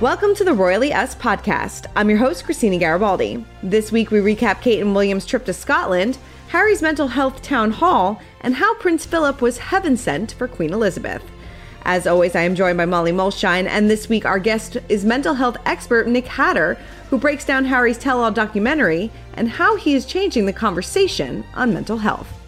Welcome to the Royally Us podcast. I'm your host, Christina Garibaldi. This week we recap Kate and William's trip to Scotland, Harry's mental health town hall, and how Prince Philip was heaven sent for Queen Elizabeth. As always, I am joined by Molly Mulshine, and this week our guest is mental health expert Nick Hatter, who breaks down Harry's tell all documentary and how he is changing the conversation on mental health.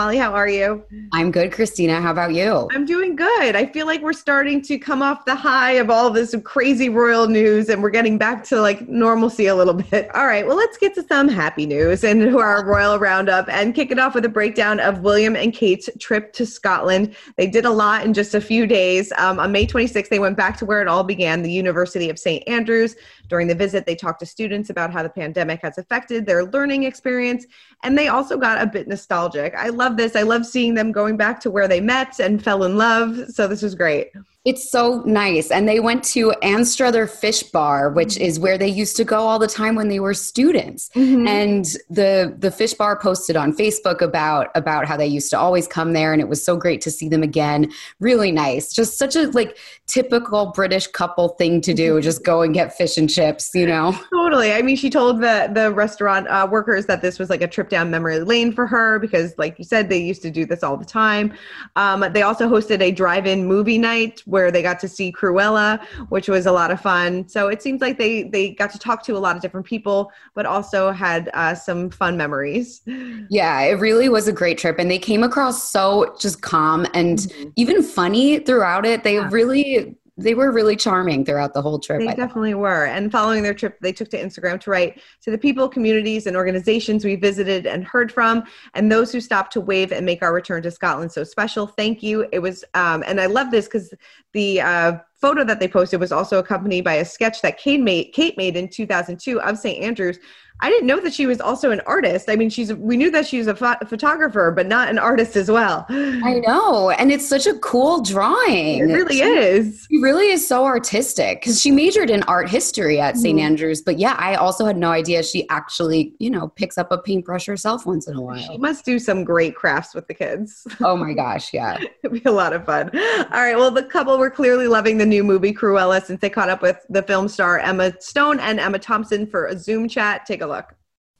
Molly, how are you? I'm good, Christina. How about you? I'm doing good. I feel like we're starting to come off the high of all this crazy royal news and we're getting back to like normalcy a little bit. All right, well, let's get to some happy news and our royal roundup and kick it off with a breakdown of William and Kate's trip to Scotland. They did a lot in just a few days. Um, on May 26th, they went back to where it all began, the University of St. Andrews. During the visit, they talked to students about how the pandemic has affected their learning experience, and they also got a bit nostalgic. I love this. I love seeing them going back to where they met and fell in love. So this was great. It's so nice. And they went to Anstruther Fish Bar, which is where they used to go all the time when they were students. Mm-hmm. And the the fish bar posted on Facebook about about how they used to always come there and it was so great to see them again. Really nice. Just such a like typical British couple thing to do, just go and get fish and chips, you know. Totally. I mean, she told the the restaurant uh, workers that this was like a trip down memory lane for her because like you said they used to do this all the time. Um, they also hosted a drive-in movie night where they got to see Cruella, which was a lot of fun. So it seems like they they got to talk to a lot of different people, but also had uh, some fun memories. Yeah, it really was a great trip, and they came across so just calm and mm-hmm. even funny throughout it. They yeah. really they were really charming throughout the whole trip. They definitely were. And following their trip, they took to Instagram to write to the people, communities, and organizations we visited and heard from, and those who stopped to wave and make our return to Scotland so special. Thank you. It was, um, and I love this because the uh, photo that they posted was also accompanied by a sketch that Kate made, Kate made in 2002 of St. Andrews I didn't know that she was also an artist. I mean, she's we knew that she was a pho- photographer, but not an artist as well. I know, and it's such a cool drawing. It really she, is. She really is so artistic because she majored in art history at St. Mm-hmm. Andrews. But yeah, I also had no idea she actually, you know, picks up a paintbrush herself once in a while. She must do some great crafts with the kids. Oh my gosh, yeah, it'd be a lot of fun. All right, well, the couple were clearly loving the new movie Cruella since they caught up with the film star Emma Stone and Emma Thompson for a Zoom chat. Take a look.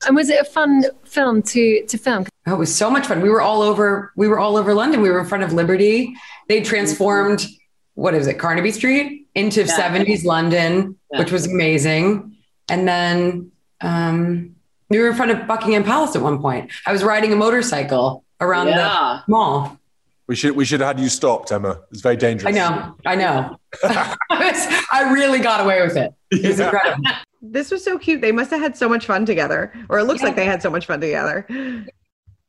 And was it a fun film to to film? Oh, it was so much fun. We were all over. We were all over London. We were in front of Liberty. They transformed what is it, Carnaby Street, into yeah. 70s London, yeah. which was amazing. And then um, we were in front of Buckingham Palace at one point. I was riding a motorcycle around yeah. the mall. We should we should have had you stopped, Emma. It's very dangerous. I know, I know. I really got away with it. It was incredible this was so cute. They must have had so much fun together, or it looks yeah. like they had so much fun together.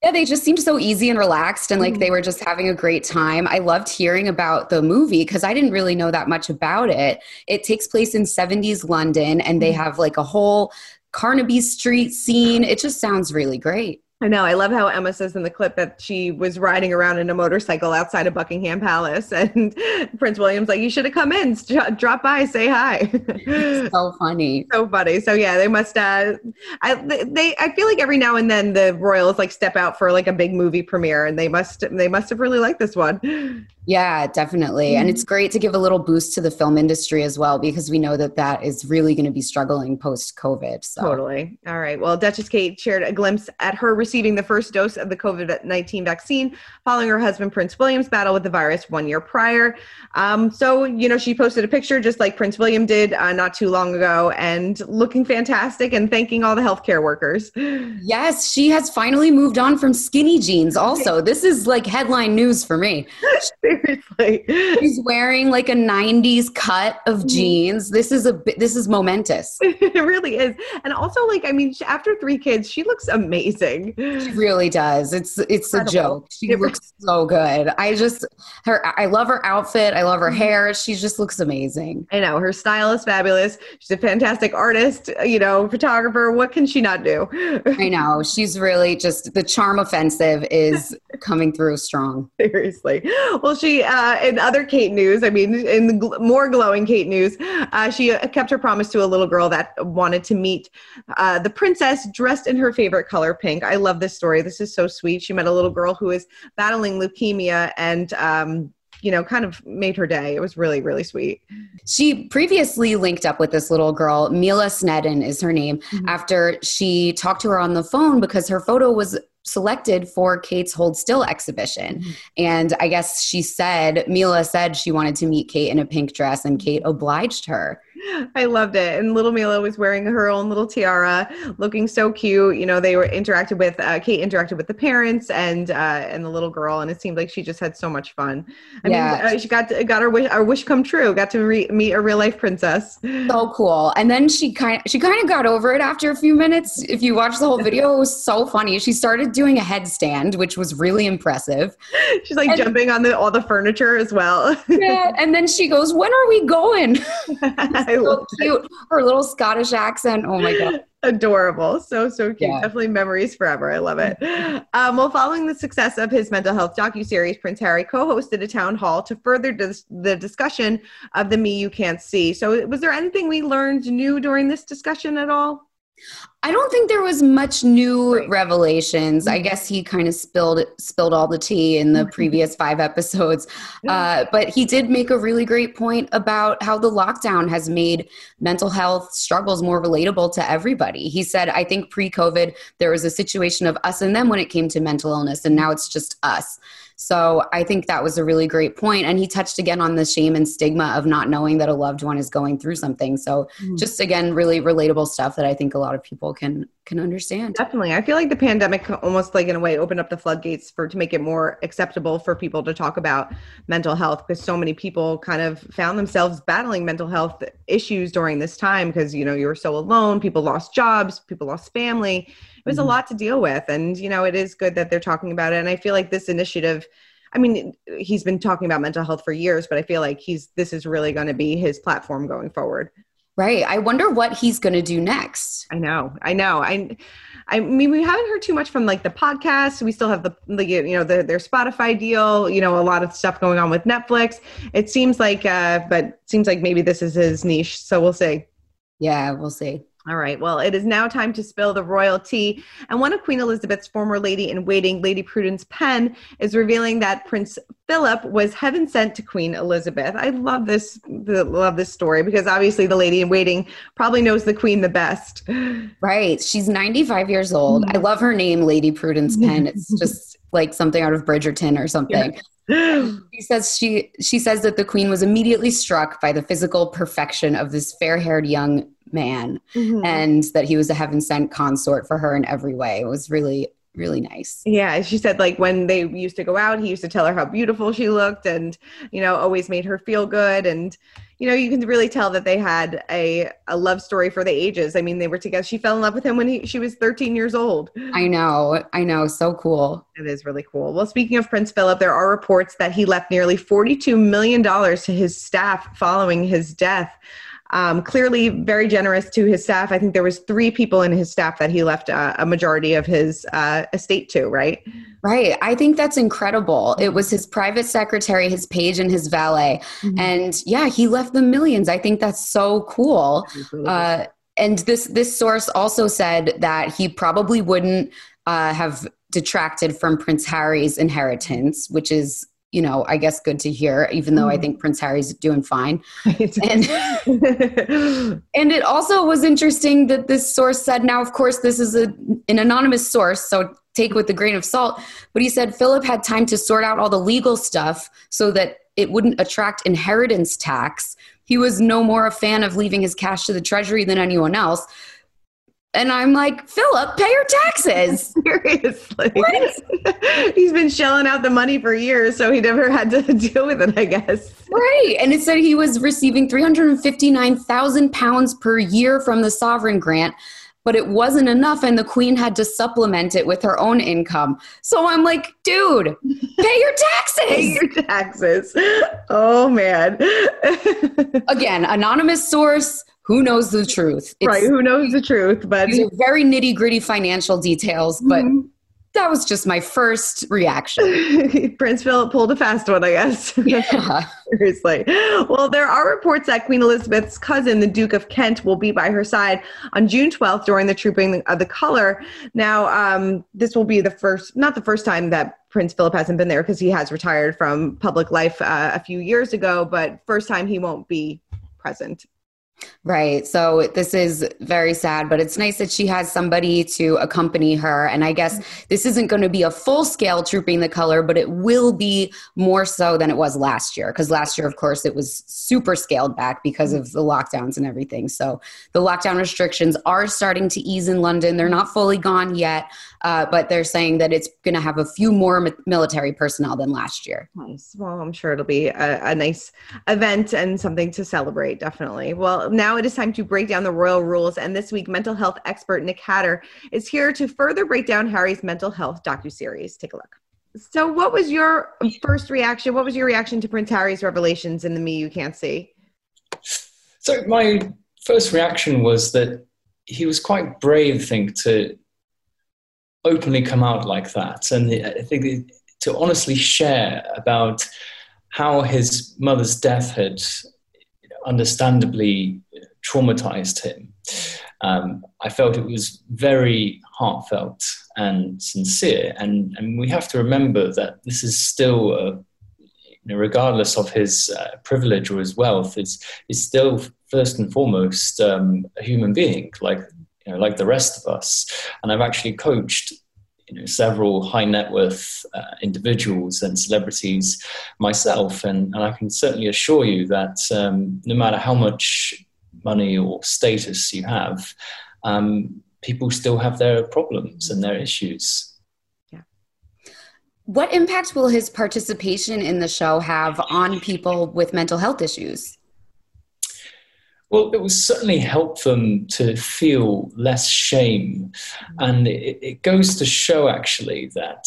Yeah, they just seemed so easy and relaxed and like they were just having a great time. I loved hearing about the movie because I didn't really know that much about it. It takes place in 70s London and they mm-hmm. have like a whole Carnaby Street scene. It just sounds really great. I know. I love how Emma says in the clip that she was riding around in a motorcycle outside of Buckingham Palace, and Prince William's like, "You should have come in, drop by, say hi." so funny, so funny. So yeah, they must. Uh, I they. I feel like every now and then the royals like step out for like a big movie premiere, and they must. They must have really liked this one. Yeah, definitely. And it's great to give a little boost to the film industry as well because we know that that is really going to be struggling post COVID. So. Totally. All right. Well, Duchess Kate shared a glimpse at her receiving the first dose of the COVID 19 vaccine following her husband Prince William's battle with the virus one year prior. Um, so, you know, she posted a picture just like Prince William did uh, not too long ago and looking fantastic and thanking all the healthcare workers. Yes, she has finally moved on from skinny jeans, also. This is like headline news for me. Seriously. She's wearing like a 90s cut of Mm-hmm. jeans. This is a this is momentous. it really is. And also like I mean after 3 kids she looks amazing. She really does. It's it's Incredible. a joke. She looks so good. I just her I love her outfit. I love Mm-hmm. her hair. She just looks amazing. I know her style is fabulous. She's a fantastic artist, you know, photographer. What can she not do? I know. She's really just the charm offensive is coming through strong. Seriously. Well, she, uh, in other Kate news, I mean, in the gl- more glowing Kate news, uh, she uh, kept her promise to a little girl that wanted to meet uh, the princess dressed in her favorite color, pink. I love this story. This is so sweet. She met a little girl who is battling leukemia and, um, you know, kind of made her day. It was really, really sweet. She previously linked up with this little girl, Mila Sneddon is her name, Mm-hmm. after she talked to her on the phone because her photo was selected for Kate's Hold Still exhibition. Mm-hmm. And I guess she said, Mila said she wanted to meet Kate in a pink dress, and Kate obliged her. I loved it. And little Mila was wearing her own little tiara, looking so cute. You know, they were interacted with uh, Kate interacted with the parents and uh, and the little girl, and it seemed like she just had so much fun. I Yeah. mean, uh, she got to, got her wish, our wish come true. Got to re- meet a real life princess. So cool. And then she kind she kind of got over it after a few minutes. If you watch the whole video, it was so funny. She started doing a headstand, which was really impressive. She's like And- jumping on the all the furniture as well. Yeah. And then she goes, "When are we going?" So cute. Her little Scottish accent. Oh my god. adorable so so cute Yeah. definitely memories forever i love it um, well following the success of his mental health docu-series prince harry co-hosted a town hall to further dis- the discussion of the me you can't see so was there anything we learned new during this discussion at all I don't think there was much new Right. revelations. I mm-hmm. guess he kind of spilled spilled all the tea in the mm-hmm. previous five episodes. Uh, but he did make a really great point about how the lockdown has made mental health struggles more relatable to everybody. He said, "I think pre-COVID there was a situation of us and them when it came to mental illness, and now it's just us." So I think that was a really great point. And he touched again on the shame and stigma of not knowing that a loved one is going through something. So mm-hmm. just again, really relatable stuff that I think a lot of people can can understand. definitely i feel like the pandemic almost like in a way opened up the floodgates for to make it more acceptable for people to talk about mental health because so many people kind of found themselves battling mental health issues during this time because you know you were so alone people lost jobs people lost family it was a Mhm. lot to deal with and you know it is good that they're talking about it and i feel like this initiative i mean he's been talking about mental health for years but i feel like he's this is really going to be his platform going forward Right. I wonder what he's going to do next. I know, I know. I, I mean, we haven't heard too much from like the podcast. We still have the, the you know, the, their Spotify deal. You know, a lot of stuff going on with Netflix. It seems like, uh, but seems like maybe this is his niche. So we'll see. Yeah, we'll see. All right. Well, it is now time to spill the royal tea. And one of Queen Elizabeth's former lady in waiting, Lady Prudence Penn, is revealing that Prince Philip was heaven sent to Queen Elizabeth. I love this, love this story because obviously the lady in waiting probably knows the Queen the best. Right. She's 95 years old. I mm-hmm. love her name, Lady Prudence Penn. It's just like something out of Bridgerton or something. She says she she says that the queen was immediately struck by the physical perfection of this fair-haired young man Mhm. and that he was a heaven sent consort for her in every way. It was really really nice. Yeah, she said like when they used to go out, he used to tell her how beautiful she looked and you know, always made her feel good and you know, you can really tell that they had a a love story for the ages. I mean, they were together. She fell in love with him when he, she was 13 years old. I know. I know. So cool. It is really cool. Well, speaking of Prince Philip, there are reports that he left nearly $42 million to his staff following his death. Um, clearly, very generous to his staff. I think there was three people in his staff that he left uh, a majority of his uh, estate to. Right. Right. I think that's incredible. It was his private secretary, his page, and his valet. Mm-hmm. And yeah, he left them millions. I think that's so cool. Uh, and this this source also said that he probably wouldn't uh, have detracted from Prince Harry's inheritance, which is you know, I guess good to hear, even though I mm. think Prince Harry's doing fine. and, and it also was interesting that this source said, now, of course, this is a, an anonymous source, so take with a grain of salt, but he said Philip had time to sort out all the legal stuff so that it wouldn't attract inheritance tax. He was no more a fan of leaving his cash to the treasury than anyone else. And I'm like, Philip, pay your taxes. Seriously. He's been shelling out the money for years, so he never had to deal with it, I guess. Right. And it said he was receiving 359,000 pounds per year from the sovereign grant, but it wasn't enough, and the queen had to supplement it with her own income. So I'm like, dude, pay your taxes. pay your taxes. Oh, man. Again, anonymous source who knows the truth? It's, right, who knows the truth? But these are very nitty gritty financial details, but mm-hmm. That was just my first reaction. Prince Philip pulled a fast one, I guess. Yeah. Seriously. Well, there are reports that Queen Elizabeth's cousin, the Duke of Kent, will be by her side on June 12th during the Trooping of the Color. Now, um, this will be the first, not the first time that Prince Philip hasn't been there because he has retired from public life uh, a few years ago, but first time he won't be present Right. So this is very sad, but it's nice that she has somebody to accompany her. And I guess this isn't going to be a full scale trooping the color, but it will be more so than it was last year. Because last year, of course, it was super scaled back because of the lockdowns and everything. So the lockdown restrictions are starting to ease in London. They're not fully gone yet, uh, but they're saying that it's going to have a few more military personnel than last year. Nice. Well, I'm sure it'll be a, a nice event and something to celebrate, definitely. Well, now it is time to break down the royal rules. And this week, mental health expert Nick Hatter is here to further break down Harry's mental health docu-series. Take a look. So, what was your first reaction? What was your reaction to Prince Harry's revelations in the Me You Can't See? So, my first reaction was that he was quite brave, I think, to openly come out like that. And I think to honestly share about how his mother's death had understandably traumatized him. Um, I felt it was very heartfelt and sincere. And, and we have to remember that this is still, a, you know, regardless of his uh, privilege or his wealth, is, is still first and foremost um, a human being, like, you know, like the rest of us. And I've actually coached you know, several high net worth uh, individuals and celebrities myself, and, and I can certainly assure you that um, no matter how much money or status you have, um, people still have their problems and their issues. Yeah. What impact will his participation in the show have on people with mental health issues? Well, it will certainly help them to feel less shame. And it, it, goes to show actually that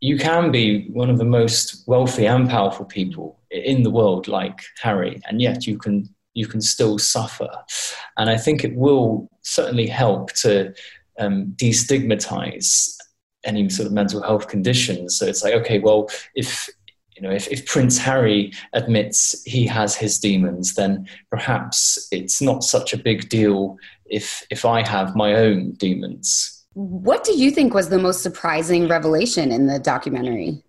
you can be one of the most wealthy and powerful people in the world, like Harry, and yet you can you can still suffer. And I think it will certainly help to um, destigmatize any sort of mental health conditions. So it's like, okay, well, if you know, if, if Prince Harry admits he has his demons, then perhaps it's not such a big deal if if I have my own demons. What do you think was the most surprising revelation in the documentary?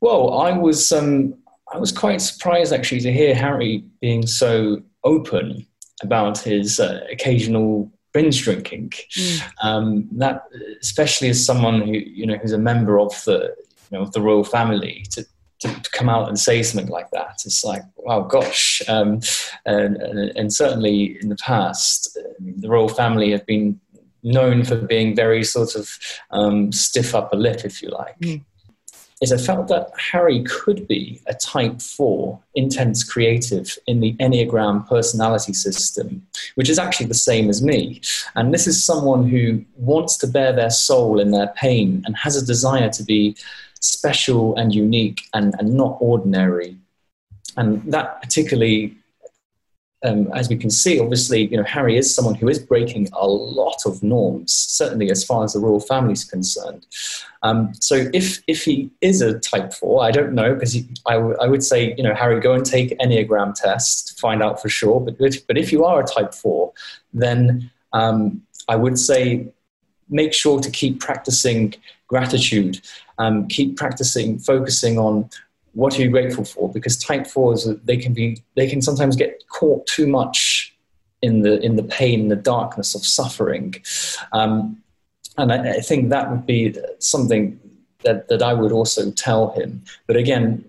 Well, I was um, I was quite surprised actually to hear Harry being so open about his uh, occasional binge drinking. Mm. Um, that, especially as someone who you know who's a member of the you know, of the royal family to, to, to, come out and say something like that. It's like, wow, gosh. Um, and, and, and, certainly in the past, the royal family have been known for being very sort of um, stiff upper lip, if you like. Mm. Is I felt that Harry could be a type four intense creative in the Enneagram personality system, which is actually the same as me. And this is someone who wants to bear their soul in their pain and has a desire to be special and unique and, and not ordinary. And that particularly um, as we can see, obviously, you know, Harry is someone who is breaking a lot of norms, certainly as far as the royal family is concerned. Um, so if if he is a type four, I don't know because I, w- I would say, you know, Harry, go and take enneagram test to find out for sure. But if, but if you are a type four, then um, I would say make sure to keep practicing gratitude, um, keep practicing focusing on what are you grateful for? Because type fours, they can be, they can sometimes get caught too much in the in the pain, the darkness of suffering, um, and I, I think that would be something that that I would also tell him. But again,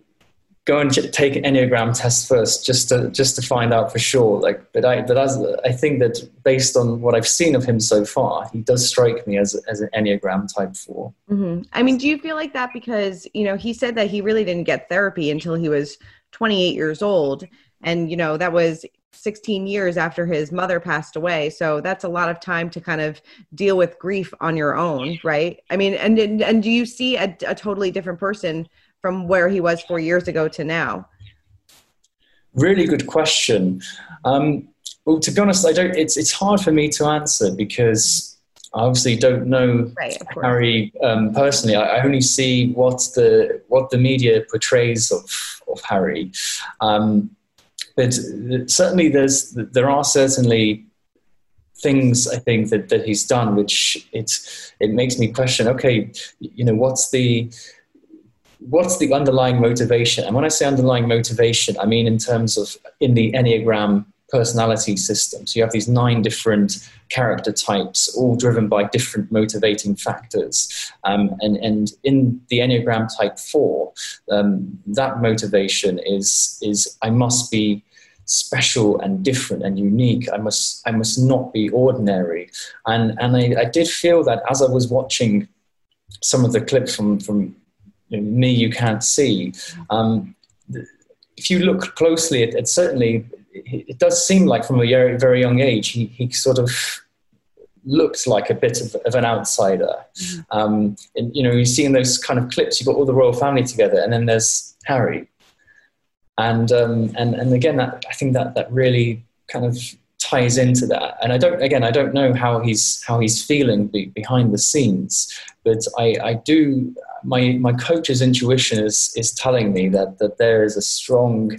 go and take an enneagram test first just to just to find out for sure like but i but as i think that based on what i've seen of him so far he does strike me as as an enneagram type 4 mm-hmm. i mean do you feel like that because you know he said that he really didn't get therapy until he was 28 years old and you know that was 16 years after his mother passed away so that's a lot of time to kind of deal with grief on your own right i mean and and do you see a, a totally different person from where he was four years ago to now? Really good question. Um, well, to be honest, I don't. It's it's hard for me to answer because I obviously don't know right, Harry um, personally. I, I, only see what the what the media portrays of of Harry. Um, but certainly, there's there are certainly things I think that, that he's done, which it's it makes me question. Okay, you know, what's the what's the underlying motivation? And when I say underlying motivation, I mean in terms of in the Enneagram personality system. So you have these nine different character types, all driven by different motivating factors. Um, and, and in the Enneagram type four, um, that motivation is, is I must be special and different and unique. I must, I must not be ordinary. And, and I, I did feel that as I was watching some of the clips from, from you know, me you can't see. Um, if you look closely, it, it, certainly it does seem like from a very, very young age he, he sort of looked like a bit of, of an outsider. Mm-hmm. Um, and, you know, you see in those kind of clips, you've got all the royal family together, and then there's Harry. And um, and and again, that, I think that that really kind of ties into that. And I don't, again, I don't know how he's how he's feeling be, behind the scenes, but I, I do. My my coach's intuition is is telling me that that there is a strong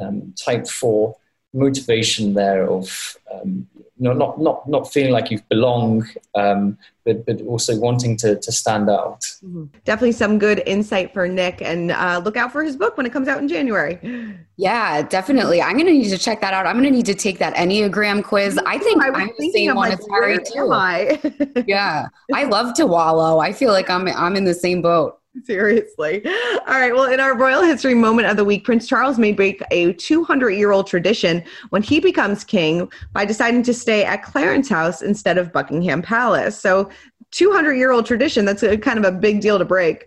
um, type four motivation there of um, you know, not not not feeling like you belong, um, but but also wanting to to stand out. Mm-hmm. Definitely some good insight for Nick, and uh, look out for his book when it comes out in January. Yeah, definitely. I'm going to need to check that out. I'm going to need to take that Enneagram quiz. I think I am the same one as Harry too. I? yeah, I love to wallow. I feel like I'm I'm in the same boat. Seriously. All right. Well, in our royal history moment of the week, Prince Charles may break a 200 year old tradition when he becomes king by deciding to stay at Clarence House instead of Buckingham Palace. So 200 year old tradition that's a, kind of a big deal to break.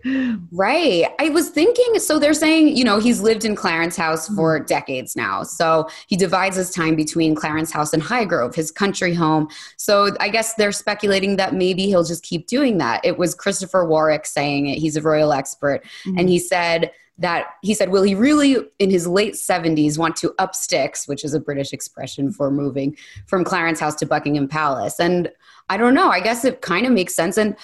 Right. I was thinking so they're saying you know he's lived in clarence house for mm-hmm. decades now. So he divides his time between clarence house and highgrove his country home. So i guess they're speculating that maybe he'll just keep doing that. It was christopher warwick saying it. He's a royal expert. Mm-hmm. and he said that he said, Will he really, in his late 70s, want to up sticks, which is a British expression for moving from Clarence House to Buckingham Palace? And I don't know. I guess it kind of makes sense. And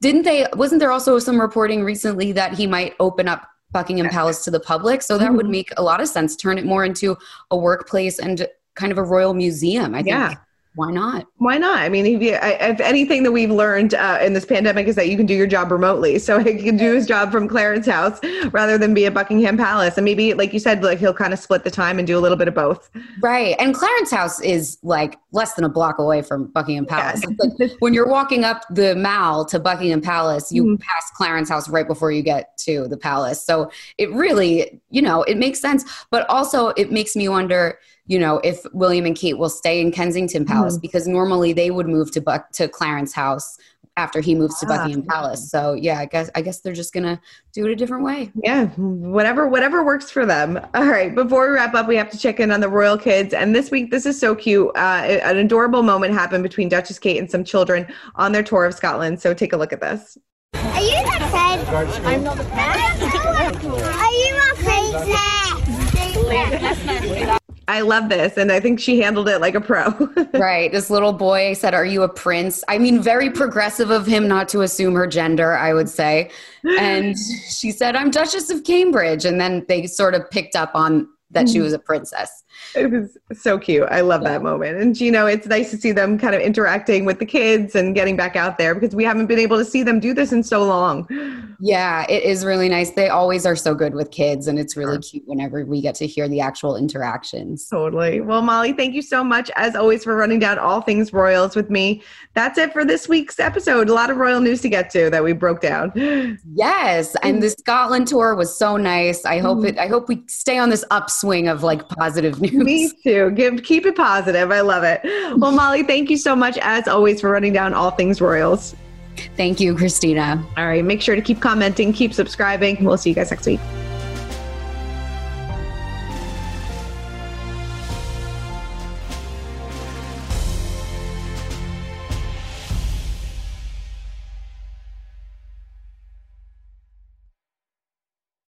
didn't they, wasn't there also some reporting recently that he might open up Buckingham Palace to the public? So that mm-hmm. would make a lot of sense, turn it more into a workplace and kind of a royal museum. I think yeah why not? Why not? I mean, if, you, if anything that we've learned uh, in this pandemic is that you can do your job remotely. So he can do his job from Clarence House rather than be at Buckingham Palace. And maybe, like you said, like he'll kind of split the time and do a little bit of both. Right. And Clarence House is like less than a block away from Buckingham Palace. Yeah. Like when you're walking up the Mall to Buckingham Palace, you mm-hmm. pass Clarence House right before you get to the palace. So it really, you know, it makes sense. But also, it makes me wonder you know, if William and Kate will stay in Kensington Palace mm-hmm. because normally they would move to Buck to Clarence House after he moves to ah, Buckingham Palace. So yeah, I guess I guess they're just gonna do it a different way. Yeah, whatever whatever works for them. All right, before we wrap up, we have to check in on the royal kids. And this week, this is so cute. Uh, an adorable moment happened between Duchess Kate and some children on their tour of Scotland. So take a look at this. Are you the pet? I'm not the pet. Are you my princess? I love this. And I think she handled it like a pro. right. This little boy said, Are you a prince? I mean, very progressive of him not to assume her gender, I would say. And she said, I'm Duchess of Cambridge. And then they sort of picked up on that she mm-hmm. was a princess. It was so cute. I love that moment. And you know, it's nice to see them kind of interacting with the kids and getting back out there because we haven't been able to see them do this in so long. Yeah, it is really nice. They always are so good with kids and it's really cute whenever we get to hear the actual interactions. Totally. Well, Molly, thank you so much as always for running down all things royals with me. That's it for this week's episode. A lot of royal news to get to that we broke down. Yes, and the Scotland tour was so nice. I hope mm-hmm. it I hope we stay on this upswing of like positive news. Me too. Give keep it positive. I love it. Well, Molly, thank you so much as always for running down all things royals. Thank you, Christina. All right, make sure to keep commenting, keep subscribing. We'll see you guys next week.